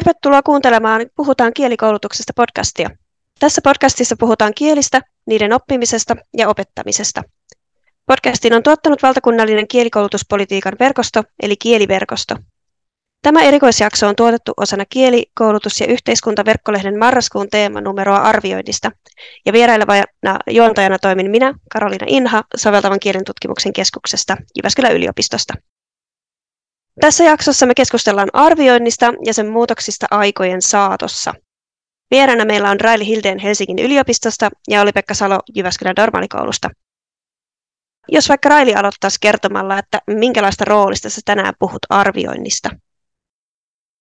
Tervetuloa kuuntelemaan Puhutaan kielikoulutuksesta podcastia. Tässä podcastissa puhutaan kielistä, niiden oppimisesta ja opettamisesta. Podcastin on tuottanut valtakunnallinen kielikoulutuspolitiikan verkosto, eli Kieliverkosto. Tämä erikoisjakso on tuotettu osana kielikoulutus- ja yhteiskuntaverkkolehden marraskuun teemanumeroa arvioinnista, ja vierailevana juontajana toimin minä, Karolina Inha, soveltavan kielen tutkimuksen keskuksesta Jyväskylän yliopistosta. Tässä jaksossa me keskustellaan arvioinnista ja sen muutoksista aikojen saatossa. Vieraana meillä on Raili Hildeen Helsingin yliopistosta ja Oli-Pekka Salo Jyväskylän normaalikoulusta. Jos vaikka Raili aloittaisi kertomalla, että minkälaista roolista sä tänään puhut arvioinnista?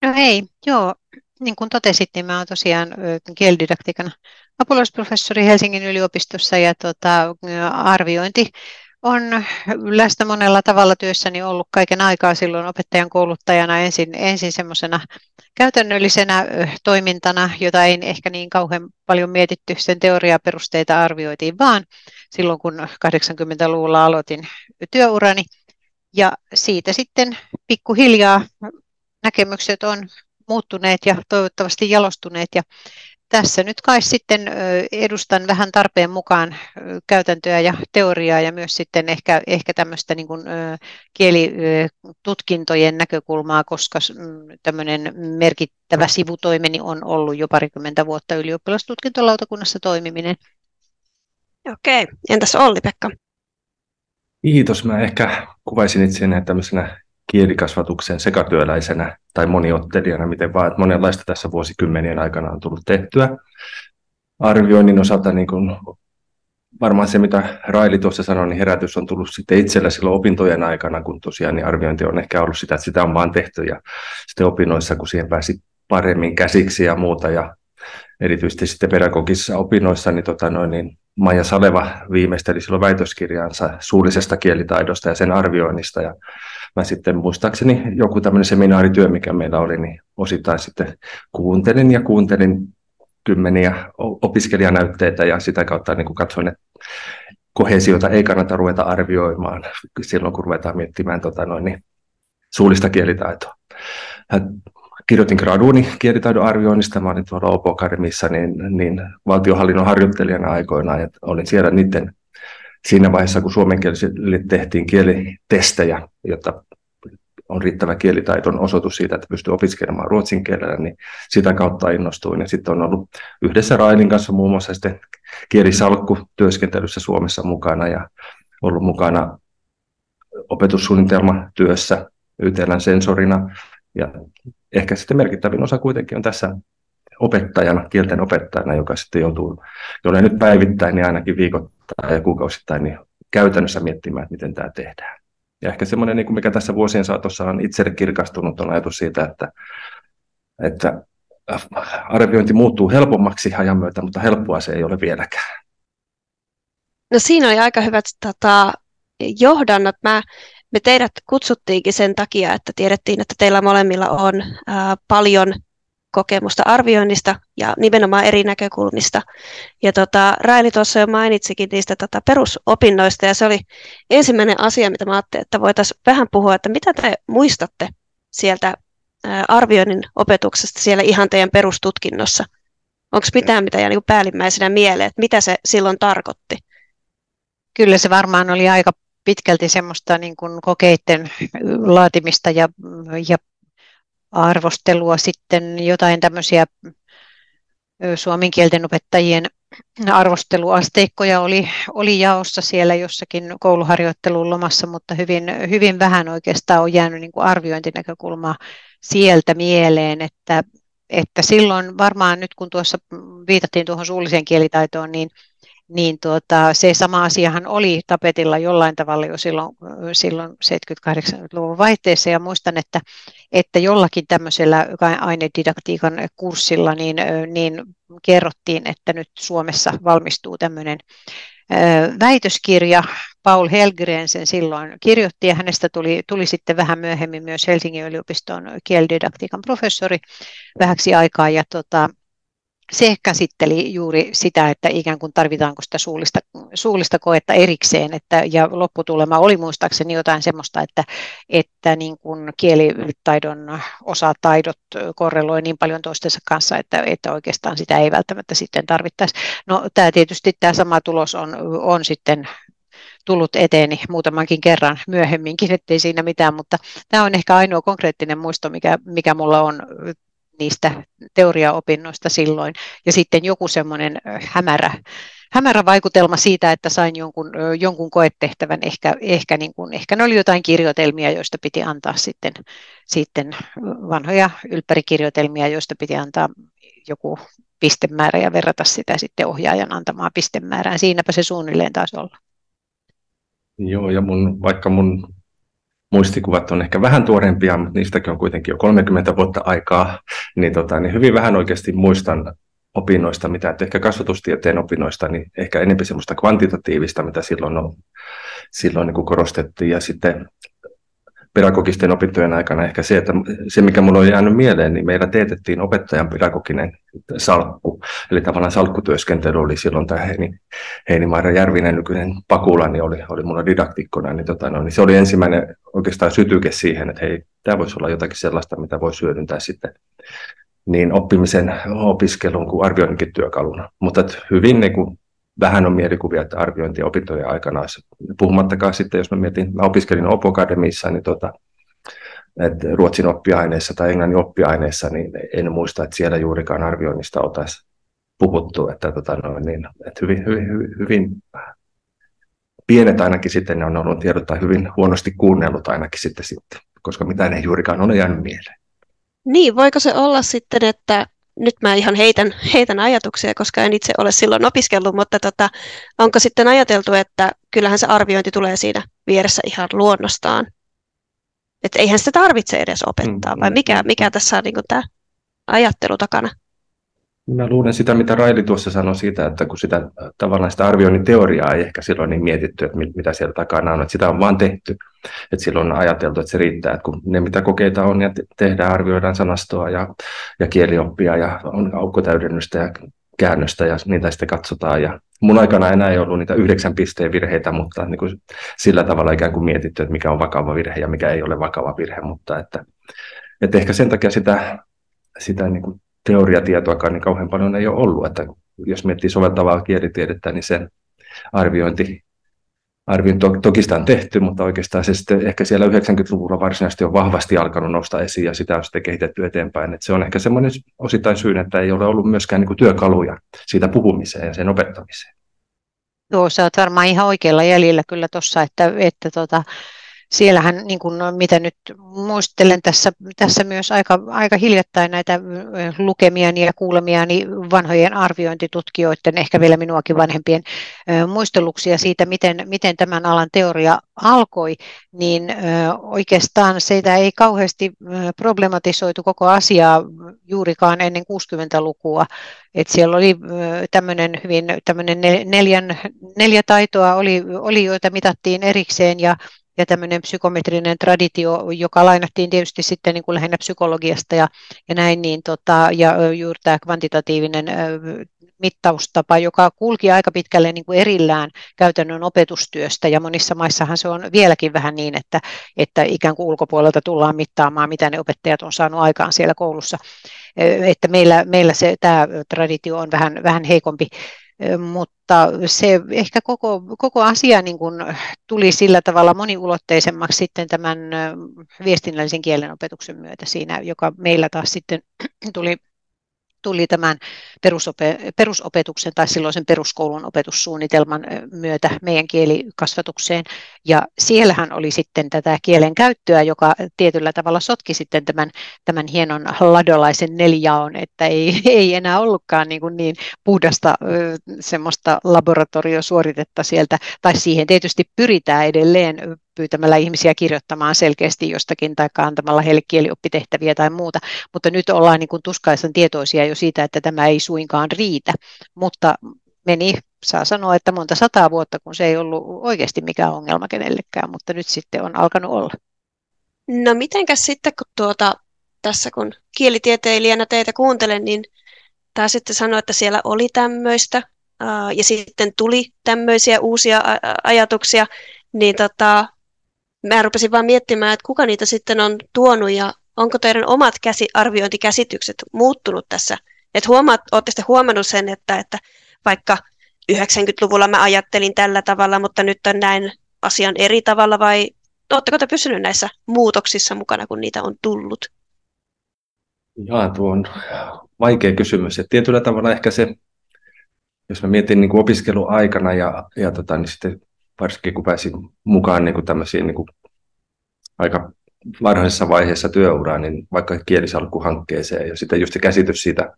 No hei, joo. Niin kuin totesit, niin mä olen tosiaan kielididaktiikan apulaisprofessori Helsingin yliopistossa ja tota, arviointi on läsnä monella tavalla työssäni ollut kaiken aikaa silloin opettajan kouluttajana ensin, ensin semmoisena käytännöllisenä toimintana, jota ei ehkä niin kauhean paljon mietitty, sen teoriaperusteita arvioitiin vaan silloin, kun 80-luvulla aloitin työurani. Ja siitä sitten pikkuhiljaa näkemykset on muuttuneet ja toivottavasti jalostuneet ja tässä nyt kai sitten edustan vähän tarpeen mukaan käytäntöä ja teoriaa ja myös sitten ehkä, ehkä tämmöistä niin kuin kielitutkintojen näkökulmaa, koska mm, tämmöinen merkittävä sivutoimeni on ollut jo parikymmentä vuotta ylioppilastutkintolautakunnassa toimiminen. Okei, entäs Olli-Pekka? Kiitos. Mä ehkä kuvaisin itseäni tämmöisenä kielikasvatuksen sekatyöläisenä tai moniottelijana, miten vaan, että monenlaista tässä vuosikymmenien aikana on tullut tehtyä. Arvioinnin osalta niin kuin varmaan se, mitä Raili tuossa sanoi, niin herätys on tullut sitten itsellä silloin opintojen aikana, kun tosiaan niin arviointi on ehkä ollut sitä, että sitä on vaan tehty ja sitten opinnoissa, kun siihen pääsi paremmin käsiksi ja muuta ja erityisesti sitten pedagogisissa opinnoissa, niin, tota noin, niin Maija Saleva viimeisteli silloin väitöskirjaansa suullisesta kielitaidosta ja sen arvioinnista ja mä sitten muistaakseni joku tämmöinen seminaarityö, mikä meillä oli, niin osittain sitten kuuntelin ja kuuntelin kymmeniä opiskelijanäytteitä ja sitä kautta niin kuin katsoin, että kohesiota ei kannata ruveta arvioimaan silloin, kun ruvetaan miettimään tota noin, niin suullista kielitaitoa. Kirjoitin graduuni kielitaidon arvioinnista, mä olin tuolla Opo Akademissa, niin, niin valtiohallinnon harjoittelijana aikoinaan, että olin siellä niiden siinä vaiheessa, kun suomenkielisille tehtiin kielitestejä, jotta on riittävä kielitaiton osoitus siitä, että pystyy opiskelemaan ruotsin kielellä, niin sitä kautta innostuin. Ja sitten on ollut yhdessä Railin kanssa muun muassa sitten kielisalkku työskentelyssä Suomessa mukana ja ollut mukana opetussuunnitelmatyössä YTLn sensorina. Ja ehkä sitten merkittävin osa kuitenkin on tässä opettajana, kielten opettajana, joka sitten joutuu, jolle nyt päivittäin, niin ainakin viikoittain ja kuukausittain, niin käytännössä miettimään, että miten tämä tehdään. Ja ehkä semmoinen, niin mikä tässä vuosien saatossa on itselle kirkastunut, on ajatus siitä, että, että arviointi muuttuu helpommaksi ajan myötä, mutta helppoa se ei ole vieläkään. No siinä oli aika hyvät tota, johdannot. Mä, me teidät kutsuttiinkin sen takia, että tiedettiin, että teillä molemmilla on ää, paljon kokemusta arvioinnista ja nimenomaan eri näkökulmista. Ja tota, Raili tuossa jo mainitsikin niistä tota, perusopinnoista ja se oli ensimmäinen asia, mitä mä ajattelin, että voitaisiin vähän puhua, että mitä te muistatte sieltä arvioinnin opetuksesta siellä ihan teidän perustutkinnossa? Onko mitään, mitä jää niin päällimmäisenä mieleen, että mitä se silloin tarkoitti? Kyllä se varmaan oli aika pitkälti semmoista niin kuin kokeiden laatimista ja, ja arvostelua, sitten jotain tämmöisiä suomen kielten opettajien arvosteluasteikkoja oli, oli jaossa siellä jossakin kouluharjoittelun lomassa, mutta hyvin, hyvin vähän oikeastaan on jäänyt niin kuin arviointinäkökulmaa sieltä mieleen, että, että silloin varmaan nyt kun tuossa viitattiin tuohon suulliseen kielitaitoon, niin niin tuota, se sama asiahan oli tapetilla jollain tavalla jo silloin, silloin 70-80-luvun vaihteessa ja muistan, että, että jollakin tämmöisellä ainedidaktiikan kurssilla niin, niin kerrottiin, että nyt Suomessa valmistuu tämmöinen väitöskirja. Paul Helgren sen silloin kirjoitti ja hänestä tuli, tuli sitten vähän myöhemmin myös Helsingin yliopiston kielididaktiikan professori vähäksi aikaa ja tota, se käsitteli juuri sitä, että ikään kuin tarvitaanko sitä suullista, suullista koetta erikseen, että, ja lopputulema oli muistaakseni jotain semmoista, että, että niin kuin kielitaidon osataidot korreloi niin paljon toistensa kanssa, että, että oikeastaan sitä ei välttämättä sitten tarvittaisi. No tämä tietysti tämä sama tulos on, on sitten tullut eteeni muutamankin kerran myöhemminkin, ettei siinä mitään, mutta tämä on ehkä ainoa konkreettinen muisto, mikä, mikä mulla on niistä teoriaopinnoista silloin. Ja sitten joku semmoinen hämärä, hämärä vaikutelma siitä, että sain jonkun, jonkun koetehtävän. Ehkä, ehkä, niin kuin, ehkä ne oli jotain kirjoitelmia, joista piti antaa sitten, sitten vanhoja ylppärikirjoitelmia, joista piti antaa joku pistemäärä ja verrata sitä sitten ohjaajan antamaan pistemäärään. Siinäpä se suunnilleen taisi olla. Joo, ja mun, vaikka mun muistikuvat on ehkä vähän tuorempia, mutta niistäkin on kuitenkin jo 30 vuotta aikaa, niin, tota, niin hyvin vähän oikeasti muistan opinnoista, mitä että ehkä kasvatustieteen opinnoista, niin ehkä enemmän semmoista kvantitatiivista, mitä silloin, on, silloin niin kuin korostettiin. Ja sitten pedagogisten opintojen aikana ehkä se, että se mikä minulle on jäänyt mieleen, niin meillä teetettiin opettajan pedagoginen salkku. Eli tavallaan salkkutyöskentely oli silloin tämä Heini, Heini Maira Järvinen, nykyinen Pakula, niin oli, oli mulla didaktikkona. Niin, tota, no, niin se oli ensimmäinen oikeastaan sytyke siihen, että hei, tämä voisi olla jotakin sellaista, mitä voisi hyödyntää sitten niin oppimisen opiskelun kuin arvioinninkin työkaluna. Mutta hyvin niin kuin, vähän on mielikuvia, että arviointi opintojen aikana, puhumattakaan sitten, jos mä mietin, mä opiskelin Opo Academissa, niin tota, että ruotsin oppiaineissa tai englannin oppiaineissa, niin en muista, että siellä juurikaan arvioinnista oltaisiin puhuttu, että, tota, no, niin, että hyvin, hyvin, hyvin, hyvin pienet ainakin sitten ne on ollut tiedot tai hyvin huonosti kuunnellut ainakin sitten, sitten koska mitään ei juurikaan ole jäänyt mieleen. Niin, voiko se olla sitten, että nyt mä ihan heitän, heitän ajatuksia, koska en itse ole silloin opiskellut, mutta tota, onko sitten ajateltu, että kyllähän se arviointi tulee siinä vieressä ihan luonnostaan? Että eihän sitä tarvitse edes opettaa, vai mikä, mikä tässä on niin tämä ajattelu takana? Mä luulen sitä, mitä Raili tuossa sanoi siitä, että kun sitä tavallaan sitä arvioinnin teoriaa ei ehkä silloin niin mietitty, että mitä siellä takana on, että sitä on vaan tehty. Että silloin on ajateltu, että se riittää, että kun ne mitä kokeita on ja tehdään, arvioidaan sanastoa ja, ja kielioppia ja on aukkotäydennystä ja käännöstä ja niitä sitten katsotaan. Ja mun aikana enää ei ollut niitä yhdeksän pisteen virheitä, mutta niin kuin sillä tavalla ikään kuin mietitty, että mikä on vakava virhe ja mikä ei ole vakava virhe, mutta että, että ehkä sen takia sitä, sitä niin kuin teoriatietoakaan niin kauhean paljon ei ole ollut. Että jos miettii soveltavaa kielitiedettä, niin sen arviointi, arviointi to, toki sitä on tehty, mutta oikeastaan se sitten ehkä siellä 90-luvulla varsinaisesti on vahvasti alkanut nousta esiin ja sitä on sitten kehitetty eteenpäin. Että se on ehkä semmoinen osittain syy, että ei ole ollut myöskään niin työkaluja siitä puhumiseen ja sen opettamiseen. Joo, sä oot varmaan ihan oikealla jäljellä kyllä tuossa, että, että tota, siellähän, niin kuin, no, mitä nyt muistelen tässä, tässä myös aika, aika hiljattain näitä lukemiani ja kuulemiani vanhojen arviointitutkijoiden, ehkä vielä minuakin vanhempien muisteluksia siitä, miten, miten tämän alan teoria alkoi, niin oikeastaan sitä ei kauheasti problematisoitu koko asiaa juurikaan ennen 60-lukua. Et siellä oli tämmöinen hyvin tämmöinen neljän, neljä taitoa oli, oli, joita mitattiin erikseen ja ja tämmöinen psykometrinen traditio, joka lainattiin tietysti sitten niin kuin lähinnä psykologiasta ja, ja näin, niin tota, ja juuri tämä kvantitatiivinen mittaustapa, joka kulki aika pitkälle niin kuin erillään käytännön opetustyöstä, ja monissa maissahan se on vieläkin vähän niin, että, että ikään kuin ulkopuolelta tullaan mittaamaan, mitä ne opettajat on saanut aikaan siellä koulussa. Että meillä, meillä se, tämä traditio on vähän, vähän heikompi mutta se ehkä koko, koko asia niin kuin tuli sillä tavalla moniulotteisemmaksi sitten tämän viestinnällisen kielenopetuksen myötä siinä, joka meillä taas sitten tuli tuli tämän perusope, perusopetuksen tai silloisen peruskoulun opetussuunnitelman myötä meidän kielikasvatukseen. Ja siellähän oli sitten tätä kielen käyttöä, joka tietyllä tavalla sotki sitten tämän, tämän hienon ladolaisen nelijaon, että ei, ei enää ollutkaan niin, kuin niin puhdasta semmoista laboratoriosuoritetta sieltä, tai siihen tietysti pyritään edelleen pyytämällä ihmisiä kirjoittamaan selkeästi jostakin tai antamalla heille kielioppitehtäviä tai muuta, mutta nyt ollaan niin kuin tuskaisen tietoisia jo siitä, että tämä ei suinkaan riitä, mutta meni, saa sanoa, että monta sataa vuotta, kun se ei ollut oikeasti mikään ongelma kenellekään, mutta nyt sitten on alkanut olla. No mitenkäs sitten, kun tuota, tässä kun kielitieteilijänä teitä kuuntelen, niin sitten sanoa, että siellä oli tämmöistä ja sitten tuli tämmöisiä uusia ajatuksia, niin tota, mä rupesin vaan miettimään, että kuka niitä sitten on tuonut ja onko teidän omat käsi, arviointikäsitykset muuttunut tässä. Että huomaat, olette sitten huomannut sen, että, että vaikka 90-luvulla mä ajattelin tällä tavalla, mutta nyt on näin asian eri tavalla vai oletteko te pysynyt näissä muutoksissa mukana, kun niitä on tullut? Jaa, tuo on vaikea kysymys. Et tietyllä tavalla ehkä se, jos mä mietin niin opiskeluaikana ja, ja tota, niin sitten varsinkin kun pääsin mukaan niin kuin niin kuin aika varhaisessa vaiheessa työuraa, niin vaikka kielisalkkuhankkeeseen ja sitten just se käsitys siitä,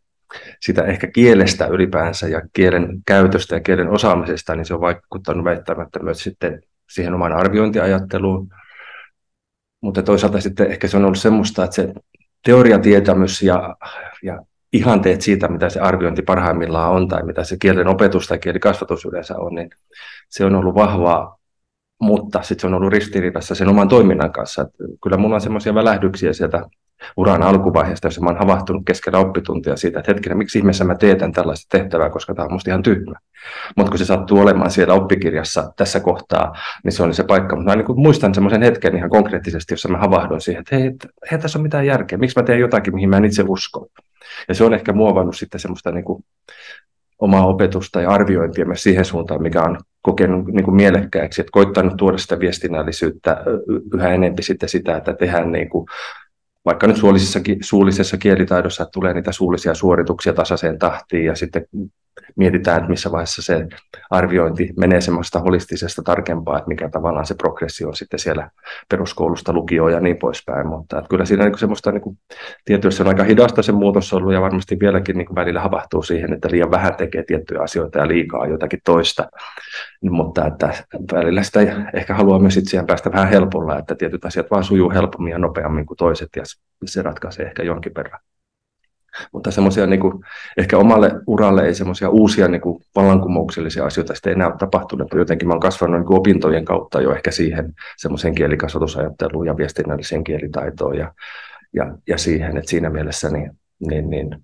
sitä ehkä kielestä ylipäänsä ja kielen käytöstä ja kielen osaamisesta, niin se on vaikuttanut väittämättä myös sitten siihen omaan arviointiajatteluun. Mutta toisaalta sitten ehkä se on ollut semmoista, että se teoriatietämys ja, ja ihanteet siitä, mitä se arviointi parhaimmillaan on tai mitä se kielen opetus tai kielikasvatus yleensä on, niin se on ollut vahvaa, mutta sitten se on ollut ristiriidassa sen oman toiminnan kanssa. Että kyllä minulla on semmoisia välähdyksiä sieltä uran alkuvaiheesta, jossa mä oon havahtunut keskellä oppituntia siitä, että hetkinen, miksi ihmeessä mä teetän tällaista tehtävää, koska tämä on musta ihan tyhmä. Mutta kun se sattuu olemaan siellä oppikirjassa tässä kohtaa, niin se oli se paikka. Mutta niin muistan semmoisen hetken ihan konkreettisesti, jossa mä havahduin siihen, että hei, et, hei tässä on mitään järkeä, miksi mä teen jotakin, mihin mä en itse usko. Ja se on ehkä muovannut sitten semmoista niin kuin omaa opetusta ja arviointia myös siihen suuntaan, mikä on kokenut niin kuin mielekkääksi, että koittanut tuoda sitä viestinnällisyyttä yhä enempi sitten sitä, että tehdään niin kuin vaikka nyt suullisessa, suullisessa kielitaidossa tulee niitä suullisia suorituksia tasaiseen tahtiin ja sitten mietitään, että missä vaiheessa se arviointi menee semmoista holistisesta tarkempaa, että mikä tavallaan se progressio on sitten siellä peruskoulusta lukioon ja niin poispäin, mutta että kyllä siinä niin semmoista niin tietysti on aika hidasta se muutos ollut ja varmasti vieläkin niin välillä havahtuu siihen, että liian vähän tekee tiettyjä asioita ja liikaa jotakin toista, mutta että välillä sitä ehkä haluaa myös itseään päästä vähän helpolla, että tietyt asiat vaan sujuu helpommin ja nopeammin kuin toiset ja se ratkaisee ehkä jonkin verran. Mutta semmoisia niin ehkä omalle uralle ei semmoisia uusia niin kuin vallankumouksellisia asioita sitten enää ole tapahtunut. Että jotenkin mä olen kasvanut niin kuin opintojen kautta jo ehkä siihen semmoiseen kielikasvatusajatteluun ja viestinnälliseen kielitaitoon ja, ja, ja siihen, että siinä mielessä niin, niin, niin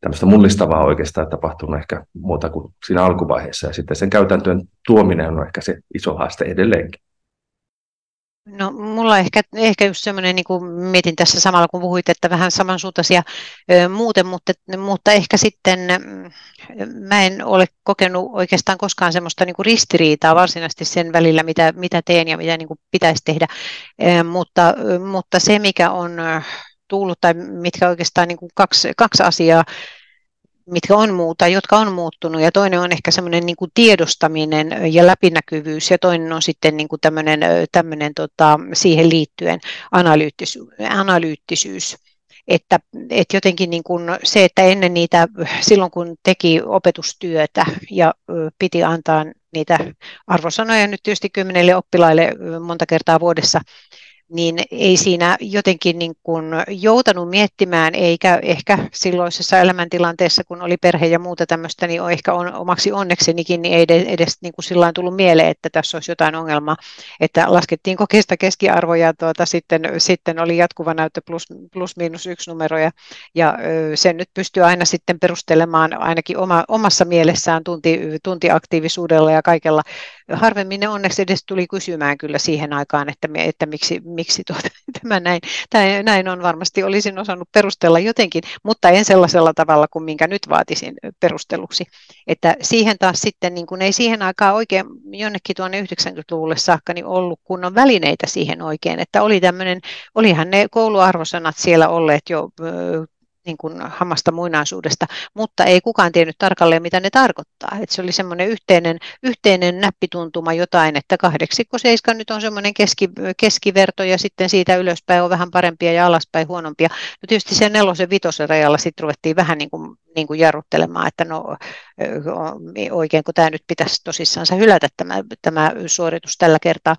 tämmöistä mullistavaa oikeastaan tapahtunut ehkä muuta kuin siinä alkuvaiheessa. Ja sitten sen käytäntöön tuominen on ehkä se iso haaste edelleenkin. No mulla ehkä, ehkä just semmoinen, niin kuin mietin tässä samalla kun puhuit, että vähän samansuuntaisia ö, muuten, mutta, mutta ehkä sitten mm, mä en ole kokenut oikeastaan koskaan semmoista niin kuin ristiriitaa varsinaisesti sen välillä, mitä, mitä teen ja mitä niin kuin pitäisi tehdä, ö, mutta, mutta se mikä on tullut tai mitkä oikeastaan niin kuin kaksi, kaksi asiaa, mitkä on muuta, jotka on muuttunut, ja toinen on ehkä semmoinen niin tiedostaminen ja läpinäkyvyys, ja toinen on sitten niin kuin tämmöinen, tämmöinen tota, siihen liittyen analyyttisyys. analyyttisyys. Että, että jotenkin niin kuin se, että ennen niitä, silloin kun teki opetustyötä ja piti antaa niitä arvosanoja nyt tietysti kymmenelle oppilaille monta kertaa vuodessa, niin ei siinä jotenkin niin kuin joutanut miettimään, eikä ehkä silloisessa elämäntilanteessa, kun oli perhe ja muuta tämmöistä, niin on ehkä on, omaksi onneksenikin, niin ei edes niin kuin sillä tullut mieleen, että tässä olisi jotain ongelmaa, että laskettiin kokeista keskiarvoja, tuota, sitten, sitten oli jatkuva näyttö plus, plus miinus yksi numeroja, ja sen nyt pystyy aina sitten perustelemaan ainakin oma, omassa mielessään tunti, tuntiaktiivisuudella ja kaikella. Harvemmin ne onneksi edes tuli kysymään kyllä siihen aikaan, että, että miksi, miksi tuota, tämä näin, tämä näin on varmasti, olisin osannut perustella jotenkin, mutta en sellaisella tavalla kuin minkä nyt vaatisin perusteluksi. Että siihen taas sitten, niin kuin ei siihen aikaan oikein jonnekin tuonne 90-luvulle saakka niin ollut kunnon välineitä siihen oikein, että oli tämmöinen, olihan ne kouluarvosanat siellä olleet jo niin kuin hammasta muinaisuudesta, mutta ei kukaan tiennyt tarkalleen, mitä ne tarkoittaa. Et se oli semmoinen yhteinen, yhteinen näppituntuma jotain, että kahdeksikko seiska nyt on semmoinen keski, keskiverto ja sitten siitä ylöspäin on vähän parempia ja alaspäin huonompia. No tietysti sen nelosen vitosen rajalla sitten ruvettiin vähän niin kuin, niin kuin jarruttelemaan, että no oikein kun tämä nyt pitäisi tosissaan hylätä tämä, tämä suoritus tällä kertaa.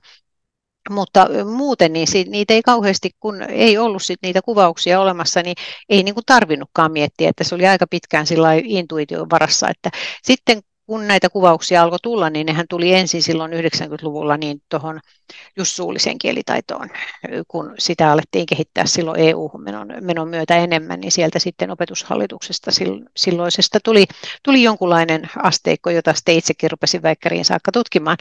Mutta muuten niin sit, niitä ei kauheasti, kun ei ollut sit niitä kuvauksia olemassa, niin ei niin kuin tarvinnutkaan miettiä, että se oli aika pitkään sillä intuition varassa. Että sitten kun näitä kuvauksia alkoi tulla, niin nehän tuli ensin silloin 90-luvulla niin tuohon just suulliseen kielitaitoon, kun sitä alettiin kehittää silloin EU-menon menon myötä enemmän, niin sieltä sitten opetushallituksesta silloisesta tuli, tuli jonkunlainen asteikko, jota sitten itsekin rupesin väikkäriin saakka tutkimaan,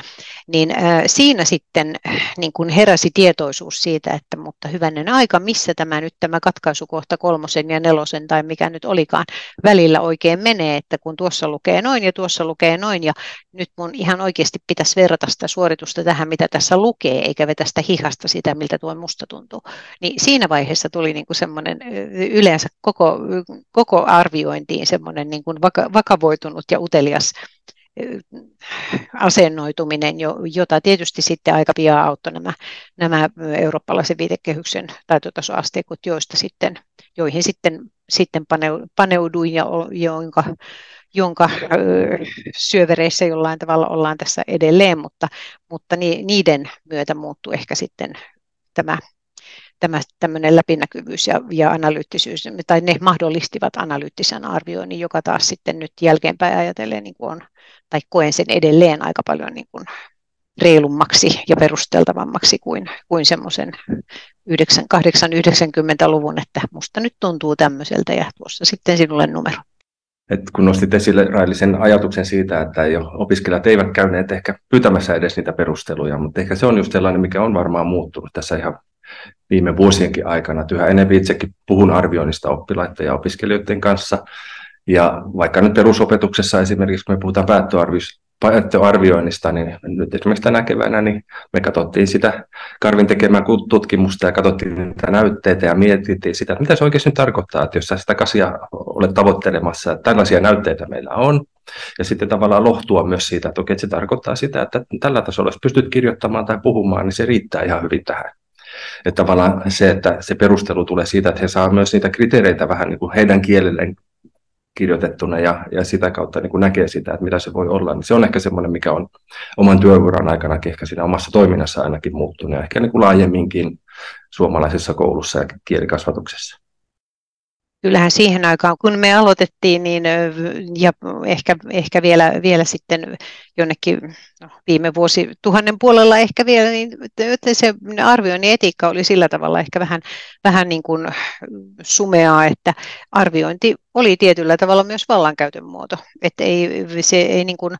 niin äh, siinä sitten niin kun heräsi tietoisuus siitä, että mutta hyvänen aika, missä tämä nyt tämä katkaisukohta kolmosen ja nelosen tai mikä nyt olikaan välillä oikein menee, että kun tuossa lukee noin ja tuossa lukee noin ja nyt mun ihan oikeasti pitäisi verrata sitä suoritusta tähän, mitä tässä lukee, eikä vetä sitä hihasta sitä, miltä tuo musta tuntuu. Niin siinä vaiheessa tuli niin kuin semmoinen yleensä koko, koko arviointiin semmoinen niin kuin vakavoitunut ja utelias asennoituminen, jota tietysti sitten aika pian auttoi nämä, nämä eurooppalaisen viitekehyksen taitotasoasteikot, joista sitten, joihin sitten, sitten paneuduin ja jonka, jonka syövereissä jollain tavalla ollaan tässä edelleen, mutta, mutta niiden myötä muuttui ehkä sitten tämä tämä tämmöinen läpinäkyvyys ja, ja analyyttisyys, tai ne mahdollistivat analyyttisen arvioinnin, joka taas sitten nyt jälkeenpäin ajatellen niin kuin on, tai koen sen edelleen aika paljon niin kuin reilummaksi ja perusteltavammaksi kuin, kuin semmoisen 8-90-luvun, että musta nyt tuntuu tämmöiseltä ja tuossa sitten sinulle numero. Et kun nostit esille Railisen ajatuksen siitä, että jo opiskelijat eivät käyneet ehkä pyytämässä edes niitä perusteluja, mutta ehkä se on just sellainen, mikä on varmaan muuttunut tässä ihan viime vuosienkin aikana. Yhä enemmän itsekin puhun arvioinnista oppilaiden ja opiskelijoiden kanssa. Ja vaikka nyt perusopetuksessa esimerkiksi, kun me puhutaan päättöarvioinnista, niin nyt esimerkiksi tänä keväänä niin me katsottiin sitä Karvin tekemää tutkimusta ja katsottiin niitä näytteitä ja mietittiin sitä, että mitä se oikeasti nyt tarkoittaa, että jos sä sitä kasia olet tavoittelemassa, että tällaisia näytteitä meillä on, ja sitten tavallaan lohtua myös siitä, että okei, se tarkoittaa sitä, että tällä tasolla, jos pystyt kirjoittamaan tai puhumaan, niin se riittää ihan hyvin tähän. Että tavallaan se, että se perustelu tulee siitä, että he saavat myös niitä kriteereitä vähän niin kuin heidän kielelleen kirjoitettuna ja, ja sitä kautta niin kuin näkee sitä, että mitä se voi olla, niin se on ehkä semmoinen, mikä on oman työuran aikana ehkä siinä omassa toiminnassa ainakin muuttunut ja ehkä niin kuin laajemminkin suomalaisessa koulussa ja kielikasvatuksessa kyllähän siihen aikaan, kun me aloitettiin, niin, ja ehkä, ehkä vielä, vielä sitten jonnekin no, viime vuosi tuhannen puolella ehkä vielä, niin se arvioinnin etiikka oli sillä tavalla ehkä vähän, vähän niin kuin sumeaa, että arviointi oli tietyllä tavalla myös vallankäytön muoto, että ei, se ei niin kuin,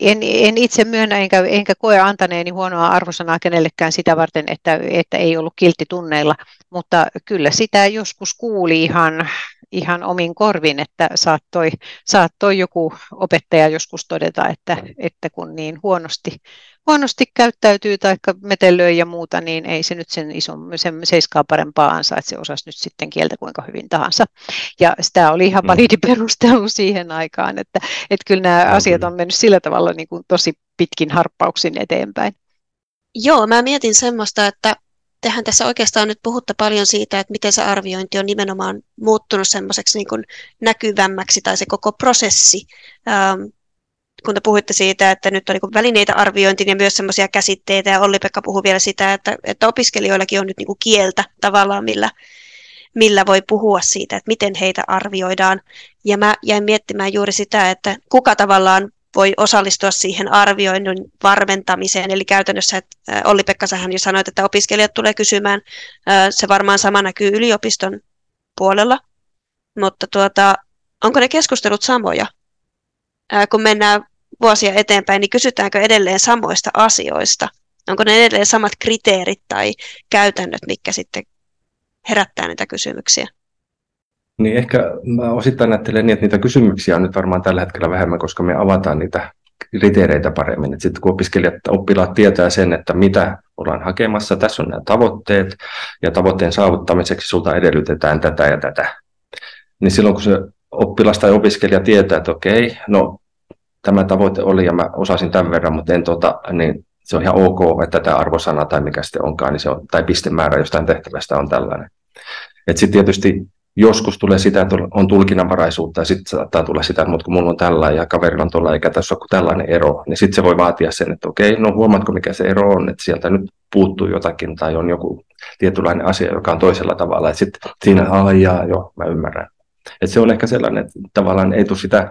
en, en itse myönnä enkä, enkä koe antaneeni huonoa arvosanaa kenellekään sitä varten, että, että ei ollut kiltti tunneilla, mutta kyllä sitä joskus kuuli ihan, ihan omin korvin, että saattoi, saattoi joku opettaja joskus todeta, että, että kun niin huonosti, huonosti käyttäytyy tai metelöi ja muuta, niin ei se nyt sen ison, sen seiskaa parempaa ansaa, että se osasi nyt sitten kieltä kuinka hyvin tahansa. Ja sitä oli ihan mm. validi perustelu siihen aikaan, että, että kyllä nämä asiat on mennyt sillä tavalla niin kuin tosi pitkin harppauksin eteenpäin. Joo, mä mietin semmoista, että tehän tässä oikeastaan nyt puhutta paljon siitä, että miten se arviointi on nimenomaan muuttunut semmoiseksi niin näkyvämmäksi tai se koko prosessi. Ähm, kun te puhuitte siitä, että nyt on niin välineitä arviointiin ja myös semmoisia käsitteitä, ja Olli-Pekka puhui vielä sitä, että, että opiskelijoillakin on nyt niin kieltä tavallaan, millä, millä voi puhua siitä, että miten heitä arvioidaan. Ja mä jäin miettimään juuri sitä, että kuka tavallaan voi osallistua siihen arvioinnin varmentamiseen. Eli käytännössä, että Olli-Pekka, sähän jo sanoit, että opiskelijat tulee kysymään, se varmaan sama näkyy yliopiston puolella, mutta tuota, onko ne keskustelut samoja? Kun mennään vuosia eteenpäin, niin kysytäänkö edelleen samoista asioista? Onko ne edelleen samat kriteerit tai käytännöt, mitkä sitten herättää niitä kysymyksiä? Niin ehkä mä osittain ajattelen niin, että niitä kysymyksiä on nyt varmaan tällä hetkellä vähemmän, koska me avataan niitä kriteereitä paremmin. Sitten kun opiskelijat, oppilaat tietää sen, että mitä ollaan hakemassa, tässä on nämä tavoitteet, ja tavoitteen saavuttamiseksi sulta edellytetään tätä ja tätä. Niin silloin kun se oppilas tai opiskelija tietää, että okei, no tämä tavoite oli ja mä osasin tämän verran, mutta en tota, niin se on ihan ok, että tämä arvosana tai mikä sitten onkaan, niin se on, tai pistemäärä jostain tehtävästä on tällainen. Sitten tietysti joskus tulee sitä, että on tulkinnanvaraisuutta ja sitten saattaa tulla sitä, että kun mulla on tällä ja kaverilla on tuolla eikä tässä ole kuin tällainen ero, niin sitten se voi vaatia sen, että okei, no huomaatko mikä se ero on, että sieltä nyt puuttuu jotakin tai on joku tietynlainen asia, joka on toisella tavalla, sitten siinä, aijaa, joo, mä ymmärrän. Et se on ehkä sellainen, että tavallaan ei tule sitä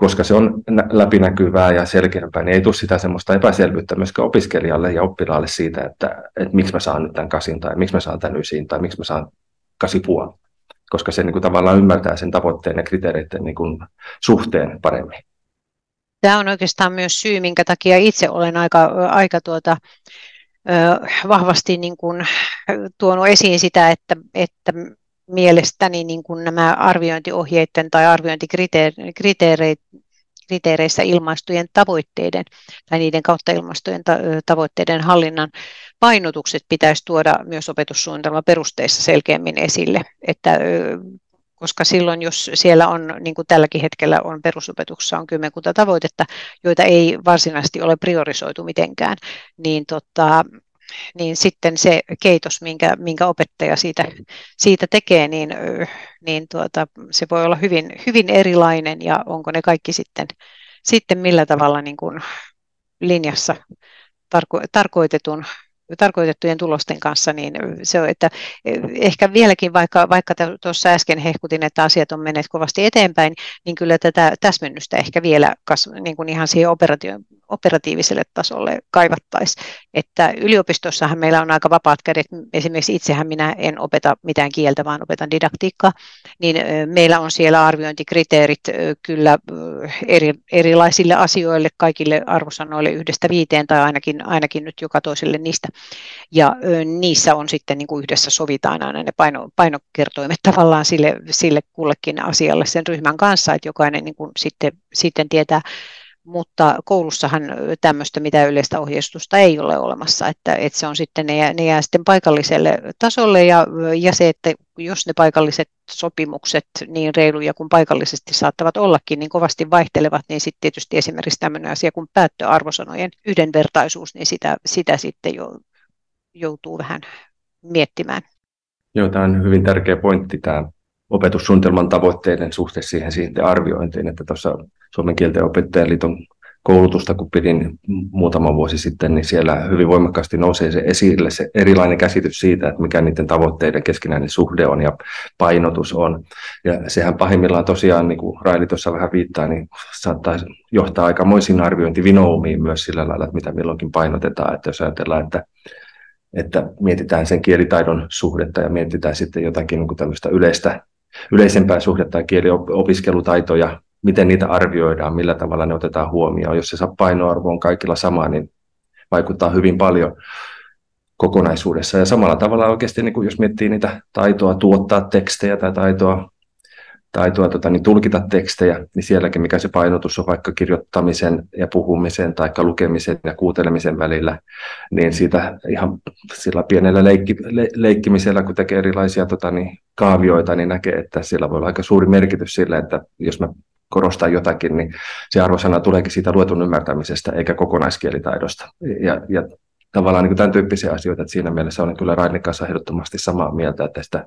koska se on läpinäkyvää ja selkeämpää, niin ei tule sitä semmoista epäselvyyttä myöskään opiskelijalle ja oppilaalle siitä, että, että miksi mä saan nyt tämän kasin tai miksi mä saan tämän ysin tai miksi mä saan kasi puoli, koska se niin kuin, tavallaan ymmärtää sen tavoitteen ja kriteereiden niin kuin, suhteen paremmin. Tämä on oikeastaan myös syy, minkä takia itse olen aika, aika tuota, vahvasti niin kuin tuonut esiin sitä, että, että mielestäni niin kuin nämä arviointiohjeiden tai arviointikriteereissä ilmaistujen tavoitteiden tai niiden kautta ilmaistujen tavoitteiden hallinnan painotukset pitäisi tuoda myös opetussuunnitelman perusteissa selkeämmin esille, että koska silloin, jos siellä on, niin kuin tälläkin hetkellä on perusopetuksessa on kymmenkunta tavoitetta, joita ei varsinaisesti ole priorisoitu mitenkään, niin tota, niin sitten se keitos, minkä, minkä opettaja siitä, siitä tekee, niin, niin tuota, se voi olla hyvin, hyvin erilainen ja onko ne kaikki sitten, sitten millä tavalla niin kuin linjassa tarko, tarkoitetun tarkoitettujen tulosten kanssa, niin se on, että ehkä vieläkin, vaikka, vaikka tuossa äsken hehkutin, että asiat on menneet kovasti eteenpäin, niin kyllä tätä täsmennystä ehkä vielä niin kuin ihan siihen operatiiviselle tasolle kaivattaisiin. Että yliopistossahan meillä on aika vapaat kädet, esimerkiksi itsehän minä en opeta mitään kieltä, vaan opetan didaktiikkaa, niin meillä on siellä arviointikriteerit kyllä eri, erilaisille asioille, kaikille arvosanoille yhdestä viiteen tai ainakin, ainakin nyt joka toiselle niistä ja niissä on sitten niin kuin yhdessä sovitaan aina ne paino, painokertoimet tavallaan sille, sille kullekin asialle sen ryhmän kanssa, että jokainen niin kuin sitten, sitten tietää, mutta koulussahan tämmöistä mitä yleistä ohjeistusta ei ole olemassa, että, että se on sitten, ne jää, ne jää sitten paikalliselle tasolle ja, ja se, että jos ne paikalliset sopimukset niin reiluja kuin paikallisesti saattavat ollakin, niin kovasti vaihtelevat, niin sitten tietysti esimerkiksi tämmöinen asia kuin päättöarvosanojen yhdenvertaisuus, niin sitä, sitä sitten jo joutuu vähän miettimään. Joo, tämä on hyvin tärkeä pointti, tämä opetussuunnitelman tavoitteiden suhte siihen, siihen arviointiin, että tuossa Suomen kielten opettajaliiton koulutusta, kun pidin muutama vuosi sitten, niin siellä hyvin voimakkaasti nousee se esille se erilainen käsitys siitä, että mikä niiden tavoitteiden keskinäinen suhde on ja painotus on. Ja sehän pahimmillaan tosiaan, niin kuin Raili tuossa vähän viittaa, niin saattaa johtaa aikamoisiin arviointivinoumiin myös sillä lailla, että mitä milloinkin painotetaan. Että jos ajatellaan, että että mietitään sen kielitaidon suhdetta ja mietitään sitten jotakin niin tämmöistä yleistä, yleisempää suhdetta ja kieliopiskelutaitoja, miten niitä arvioidaan, millä tavalla ne otetaan huomioon. Jos se painoarvo on kaikilla sama, niin vaikuttaa hyvin paljon kokonaisuudessa. Ja samalla tavalla oikeasti, niin kuin jos miettii niitä taitoa tuottaa tekstejä tai taitoa taitoa tota, niin tulkita tekstejä, niin sielläkin mikä se painotus on vaikka kirjoittamisen ja puhumisen tai lukemisen ja kuuntelemisen välillä, niin siitä ihan sillä pienellä leikki, le, leikkimisellä, kun tekee erilaisia tota, niin, kaavioita, niin näkee, että sillä voi olla aika suuri merkitys sillä, että jos mä korostan jotakin, niin se arvosana tuleekin siitä luetun ymmärtämisestä eikä kokonaiskielitaidosta. Ja, ja tavallaan niin tämän tyyppisiä asioita, että siinä mielessä olen kyllä Rainin kanssa ehdottomasti samaa mieltä, että sitä